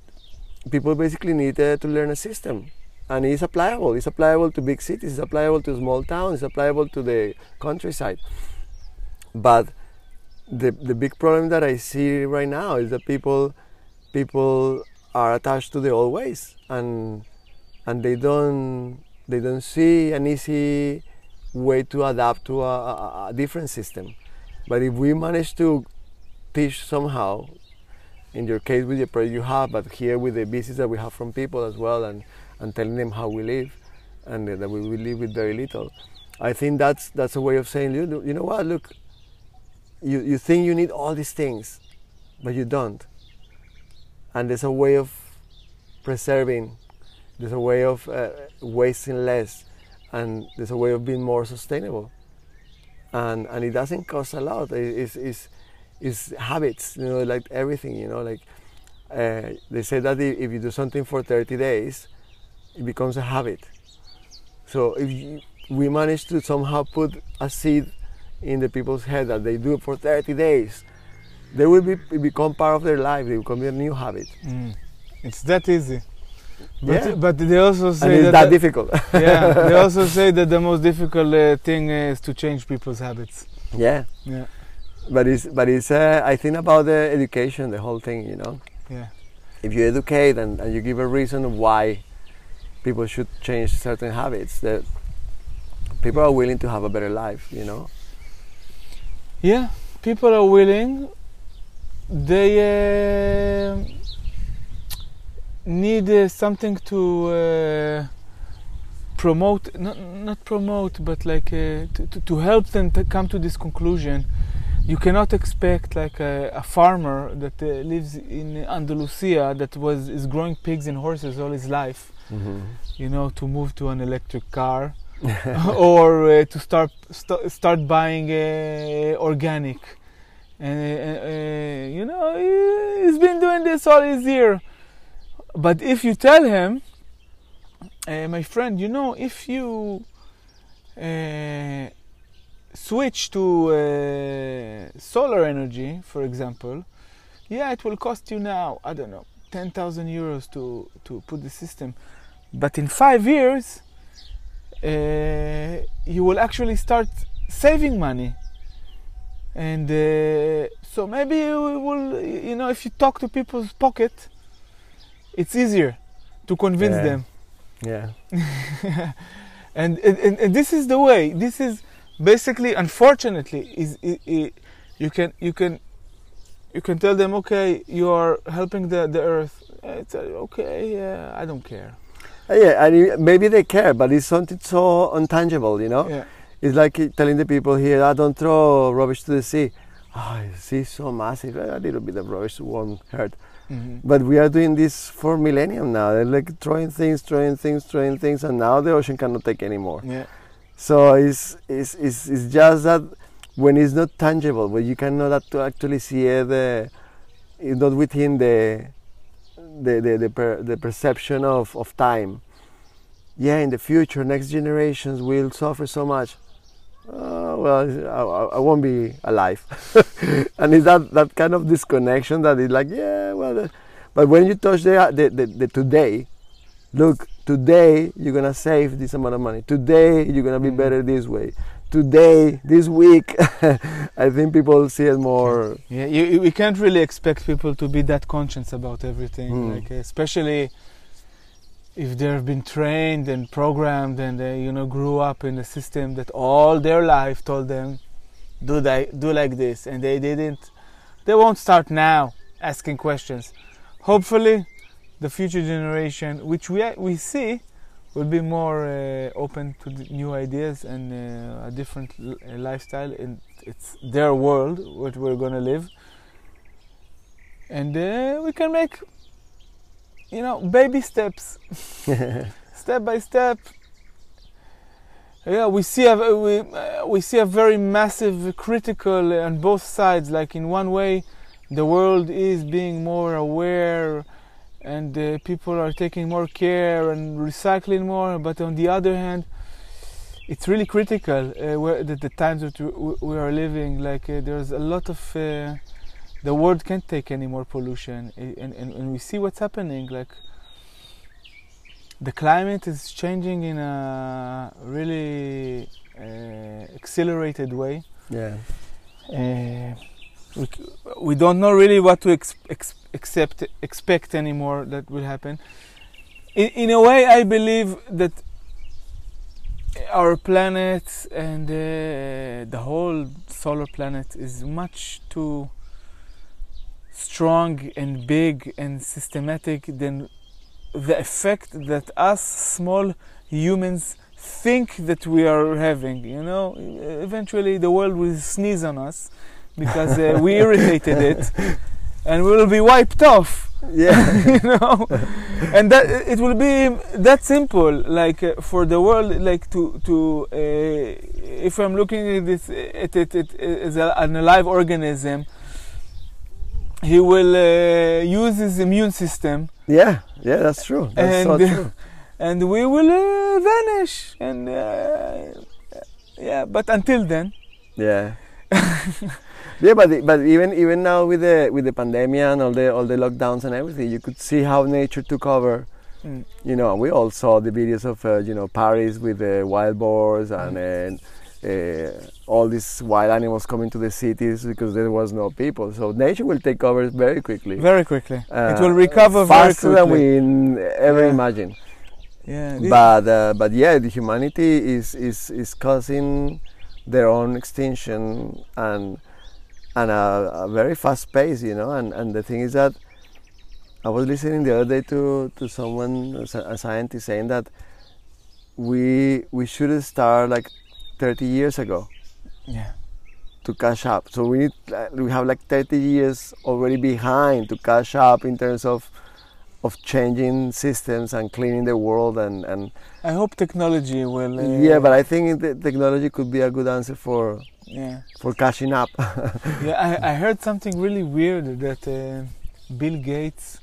people basically need uh, to learn a system. And it's applicable. It's applicable to big cities, it's applicable to small towns, it's applicable to the countryside. But the, the big problem that I see right now is that people people are attached to the old ways and and they don't they don't see an easy way to adapt to a, a, a different system. But if we manage to teach somehow, in your case with the project you have, but here with the visits that we have from people as well, and, and telling them how we live, and that we will live with very little, I think that's that's a way of saying, you you know what, look, you, you think you need all these things, but you don't. And there's a way of preserving, there's a way of uh, wasting less, and there's a way of being more sustainable. And, and it doesn't cost a lot. It- It's, it's, is habits. You know, like everything. You know, like uh, they say that if you do something for 30 days, it becomes a habit. So if you, we manage to somehow put a seed in the people's head that they do it for 30 days, they will be become part of their life. They become a new habit. Mm. It's that easy. But, Yeah. but they also say it's that, that difficult. yeah, they also say that the most difficult uh, thing is to change people's habits. yeah. Yeah, But it's but it's uh, I think about the education, the whole thing. You know, yeah, if you educate and, and you give a reason why people should change certain habits, that people are willing to have a better life. You know. yeah. People are willing. They uh, need uh, something to uh, promote, not not promote, but like uh, to, to, to help them to come to this conclusion. You cannot expect like a, a farmer that uh, lives in Andalusia that was is growing pigs and horses all his life. you know, to move to an electric car or uh, to start st- start buying uh, organic. And uh, uh, you know, he- he's been doing this all his year. But if you tell him, uh, my friend, you know, if you uh, switch to uh, solar energy, for example, yeah, it will cost you now, I don't know, 10,000 euros to, to put the system. But in five years, uh, you will actually start saving money. And uh, so maybe you will, you know, if you talk to people's pocket, it's easier to convince Yeah. them. Yeah. and, and, and this is the way. This is basically, unfortunately, is i i you can you can you can tell them, okay, you are helping the the earth. Uh, It's uh, okay. Yeah, I don't care. Uh, yeah, and maybe they care, but it's something so untangible, you know. Yeah. It's like telling the people here, "I don't throw rubbish to the sea." Oh, the sea is so massive. A little bit of rubbish won't hurt. Mhm. But we are doing this for millennium now. They're like throwing things, throwing things, throwing things, and now the ocean cannot take anymore. Yeah. So it's, it's, it's, it's just that when it's not tangible, when you cannot actually see it, uh, it's not within the, the, the, the, per, the perception of, of time. Yeah, in the future, next generations will suffer so much. Oh, well, I, I- won't be alive. and it's that, that kind of disconnection that is like, yeah, well, uh, but when you touch the, the, the, the today, look, today you're gonna save this amount of money. Today you're gonna be Mhm. better this way. Today, this week, I think people see it more. Yeah, you, you- we can't really expect people to be that conscious about everything, Mm. like especially if they've been trained and programmed and they, you know, grew up in a system that all their life told them, do that, do like this, and they didn't. They won't start now asking questions. Hopefully, the future generation, which we we see, will be more uh, open to new ideas and uh, a different uh, lifestyle. And it's their world, what we're gonna live, and uh, we can make, you know, baby steps, step by step. Yeah, we see a we uh, we see a very massive critical on both sides. Like in one way, the world is being more aware and uh, people are taking more care and recycling more but on the other hand it's really critical uh, where the, the times that we, are living like uh, there's a lot of uh, the world can't take any more pollution and, and, and we see what's happening like the climate is changing in a really uh, accelerated way Yeah. uh, we, we don't know really what to ex- ex- accept, expect anymore that will happen. In, in a way, I believe that our planet and uh, the whole solar planet is much too strong and big and systematic than the effect that us small humans think that we are having. You know, eventually the world will sneeze on us because uh, we irritated it, and we will be wiped off. Yeah. you know, and that it will be that simple. Like uh, for the world, like to to uh, if I'm looking at this at it, it as a, an alive organism, he will uh, use his immune system Yeah, yeah, that's true. That's so And- true. and we will uh, vanish and uh, yeah but until then Yeah. yeah, but but even even now with the with the pandemic and all the all the lockdowns and everything, you could see how nature took over. Mm. You know, we all saw the videos of uh, you know Paris with the wild boars and uh, uh, all these wild animals coming to the cities because there was no people. So nature will take over very quickly. very quickly it Uh, will recover very faster than we ever Yeah. imagine. yeah But uh, but yeah, the humanity is is is causing their own extinction and and a, a very fast pace, you know. And and the thing is that I was listening the other day to to someone, a scientist, saying that we we should start like 30 years ago yeah to catch up. So we need we have like 30 years already behind to catch up in terms of of changing systems and cleaning the world and and I hope technology will uh, yeah, but I think the technology could be a good answer for yeah for catching up. Yeah, I, I heard something really weird that uh, Bill Gates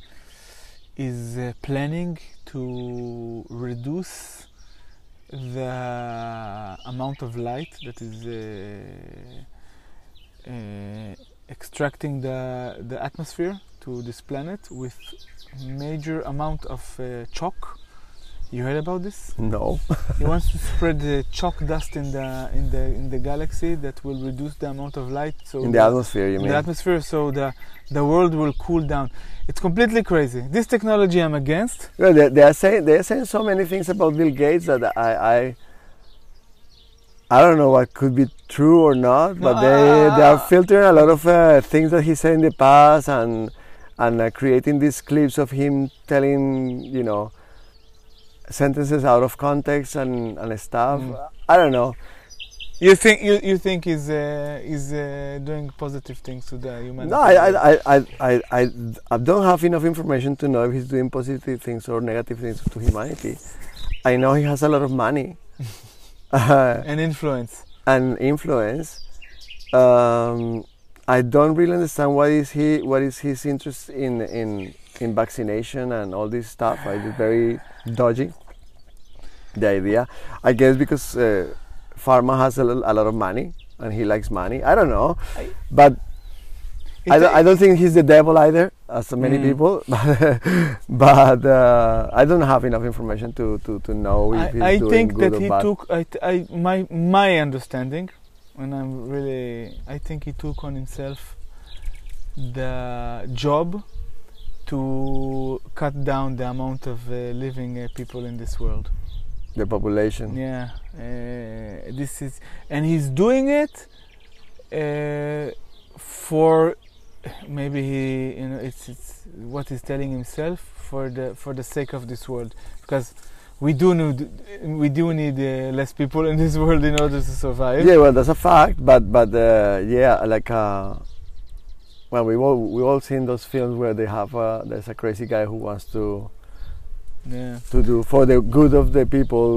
is uh, planning to reduce the amount of light that is uh, uh, extracting the the atmosphere to this planet with major amount of uh, chalk. You heard about this? no. He wants to spread the chalk dust in the in the in the galaxy that will reduce the amount of light. So In the atmosphere, you mean. in mean? the atmosphere, so the the world will cool down. It's completely crazy. This technology I'm against. Well, they, they are saying they are saying so many things about Bill Gates that I I I don't know what could be true or not, No, but they they are uh, filtering a lot of uh, things that he said in the past and and uh, creating these clips of him telling you know sentences out of context and and stuff. Mm. I don't know. You think you, you think he's uh, he's uh, doing positive things to the humanity? No, I, I, I, I, I, I, I don't have enough information to know if he's doing positive things or negative things to humanity. I know he has a lot of money uh, and influence. and influence. Um, I don't really understand what is he, what is his interest in in in vaccination and all this stuff. I it's very dodgy. The idea, I guess, because uh, pharma has a, a lot of money and he likes money. I don't know, I- but I don't, I don't think he's the devil either, as so many Mm. people. but uh, I don't have enough information to, to, to know if he's I, I doing think good that or he bad. took I, I- my my understanding, and I'm really I think he took on himself the job to cut down the amount of uh, living uh, people in this world. the population. Yeah, uh, this is, and he's doing it uh, for maybe he, you know, it's, it's what he's telling himself for the for the sake of this world, because we do need we do need uh, less people in this world in order to survive. Yeah, well, that's a fact. But but uh, yeah, like uh, well, we all we all seen those films where they have uh, there's a crazy guy who wants to Yeah. to do for the good of the people,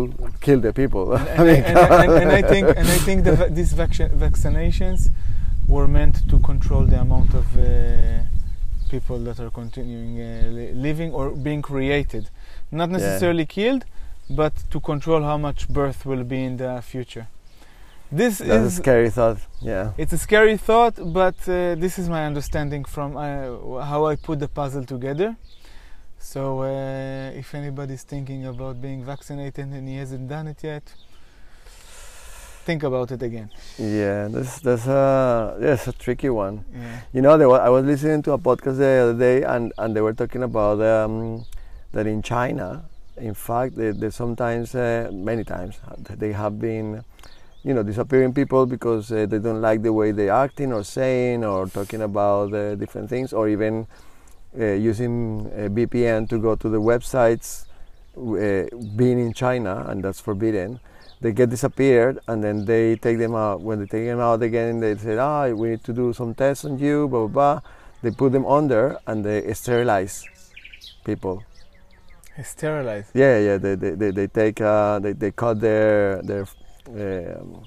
kill the people. and, and, and, and I think and I think the, va- these vac- vaccinations were meant to control the amount of uh, people that are continuing uh, li- living or being created, not Yeah. necessarily killed, but to control how much birth will be in the future. This that's a is scary thought. Yeah. it's a scary thought, but uh, this is my understanding from uh, how I put the puzzle together. So, uh, if anybody's thinking about being vaccinated and he hasn't done it yet, think about it again. Yeah, that's that's a that's a tricky one. Yeah. You know, I was listening to a podcast the other day, and, and they were talking about um, that in China, in fact, they, they sometimes, uh, many times, they have been, you know, disappearing people because uh, they don't like the way they're acting or saying or talking about uh, different things, or even uh, using uh, VPN to go to the websites, uh, being in China, and that's forbidden. They get disappeared and then they take them out. When they take them out again they say ah we need to do some tests on you blah blah blah. They put them under and they sterilize people Sterilized. yeah yeah they they, they, they take uh, they, they cut their their um,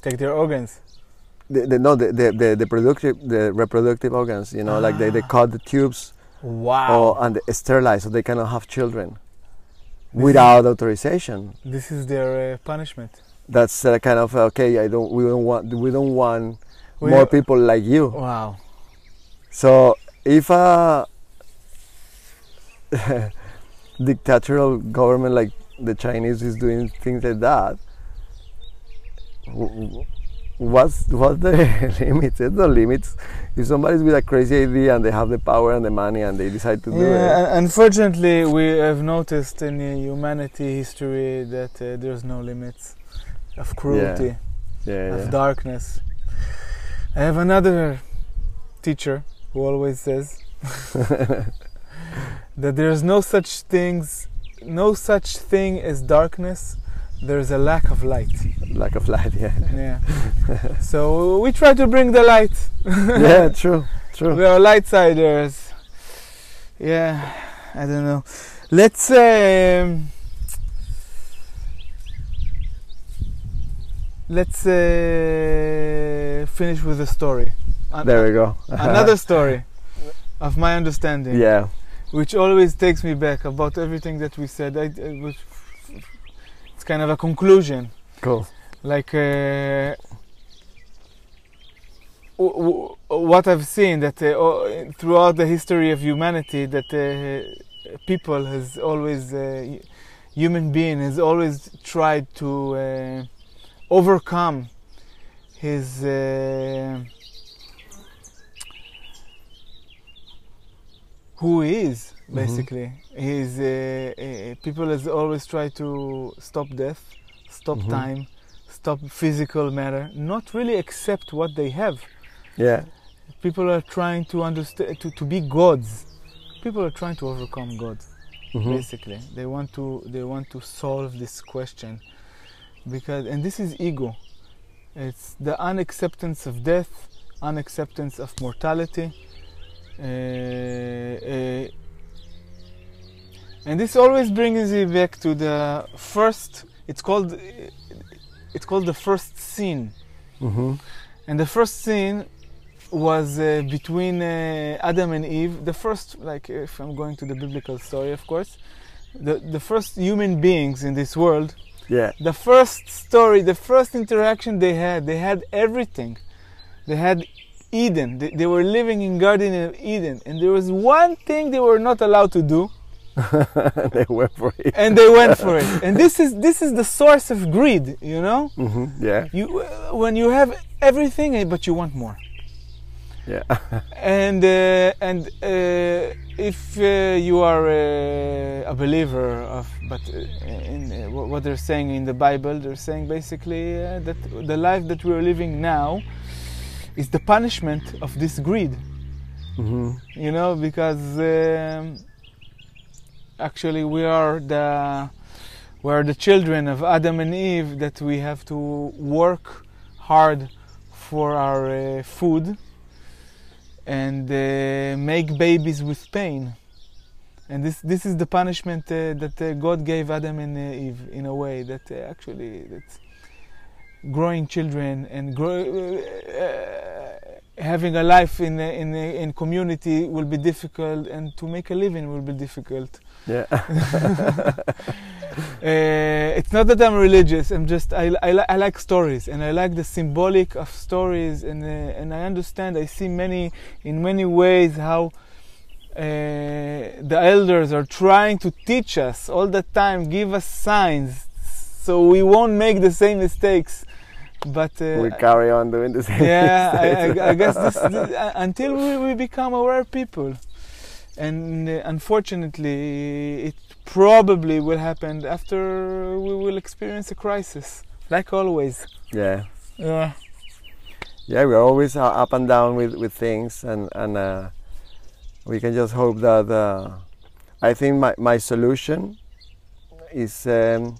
Take their organs. the, the, no, the, the, the, the productive, the reproductive organs. You know, like they, they Ah. cut the tubes Wow. or and sterilize so they cannot have children without authorization. This is their uh, punishment. That's uh, kind of okay. I don't. We don't want. We don't want We more don't- people like you. Wow. So if a dictatorial government like the Chinese is doing things like that, what's what's the limits? There's no limits. If somebody's with a crazy idea and they have the power and the money and they decide to do it, Yeah, unfortunately, we have noticed in humanity history that uh, there's no limits of cruelty, yeah, of yeah. darkness. I have another teacher who always says that there's no such things, no such thing as darkness. There's a lack of light. lack of light. Yeah, Yeah. so we try to bring the light. yeah, true, true. We are lightsiders. Yeah, I don't know. Let's um, let's uh, finish with a story. An- There we go. Another story of my understanding, yeah, which always takes me back about everything that we said. I, I was, it's kind of a conclusion cool. like uh, w- w- what I've seen that uh, throughout the history of humanity that uh, people has always uh, human being has always tried to uh, overcome his who he is Mhm. basically. Uh, uh, people has always tried to stop death stop Mhm. time stop physical matter not really accept what they have. Yeah, people are trying to understand to, to be gods. People are trying to overcome god Mhm. basically. They want to they want to solve this question. Because and this is ego. It's the unacceptance of death unacceptance of mortality and this always brings me back to the first it's called it's called the first scene Mhm. and the first scene was uh, between uh, Adam and Eve. The first, like, if I'm going to the biblical story, of course, the the first human beings in this world. yeah, The first story, the first interaction they had, they had everything. They had Eden. They, they were living in Garden of Eden, and there was one thing they were not allowed to do, they went for it. and they went for it. And this is this is the source of greed. You know, Mhm. Yeah, you uh, when you have everything, eh, but you want more. yeah, and uh, and uh, if uh, you are uh, a believer of but uh, in uh, what they're saying in the bible they're saying basically uh, that the life that we're living now is the punishment of this greed Mhm. you know because um, actually we are the we are the children of adam and eve that we have to work hard for our uh, food and uh, make babies with pain and this this is the punishment uh, that uh, God gave Adam and Eve in a way that uh, actually that growing children and grow, uh, having a life in in in community will be difficult and to make a living will be difficult yeah. uh, it's not that I'm religious. I'm just I, I, I like stories and I like the symbolic of stories and uh, and I understand. I see many in many ways how uh, the elders are trying to teach us all the time, give us signs, so we won't make the same mistakes. But uh, we carry on doing the same. yeah, I. I, I guess this, this uh, until we, we become aware people, and uh, unfortunately, it probably will happen after we will experience a crisis, like always. yeah, Yeah. yeah. We're always up and down with with things, and and uh, we can just hope that. Uh, I think my my solution is um,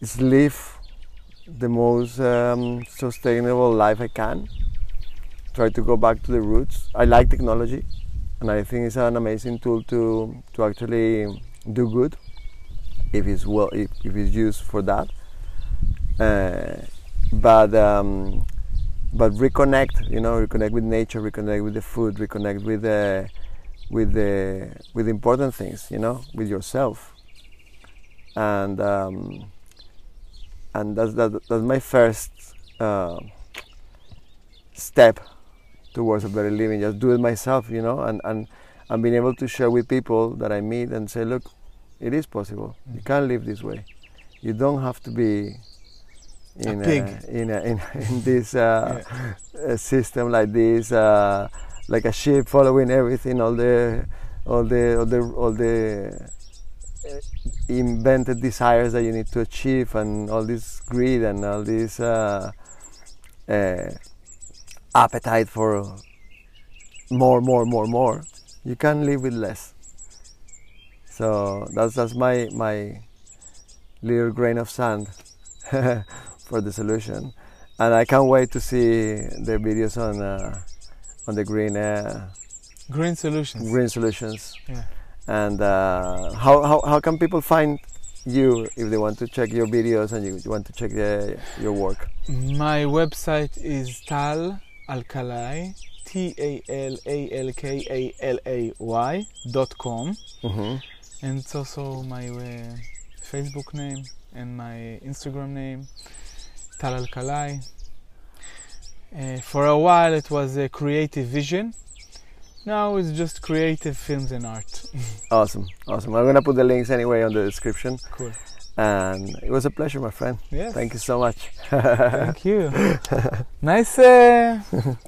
is live the most um, sustainable life I can. Try to go back to the roots. I like technology, and I think it's an amazing tool to to actually do good if it's well if, if it's used for that. Uh, but um, but reconnect. You know, reconnect with nature, reconnect with the food, reconnect with the with the with important things. You know, with yourself. And um, and that's that, that's my first uh, step towards a better living. Just do it myself. You know, and and and being able to share with people that I meet and say, look, it is possible. You can live this way. You don't have to be in A pig. in, a, in, in this uh, uh, system like this, uh, like a sheep following everything, all the all the all the all the invented desires that you need to achieve, and all this greed and all this uh, uh, appetite for more, more, more, more. You can live with less. So that's that's my my little grain of sand for the solution, and I can't wait to see the videos on uh, on the green uh, Green solutions. green solutions. Yeah. And uh, how, how how can people find you if they want to check your videos and you, you want to check the, your work? My website is Tal Alkalay, T A L A L K A L A Y dot com, hmm and it's also my uh, Facebook name and my Instagram name, Tal Alkalay. Uh, for a while, it was a creative vision. Now it's just creative films and art. Awesome, awesome. I'm gonna put the links anyway on the description. cool. And it was a pleasure, my friend. Yes. Thank you so much. Thank you. nice uh,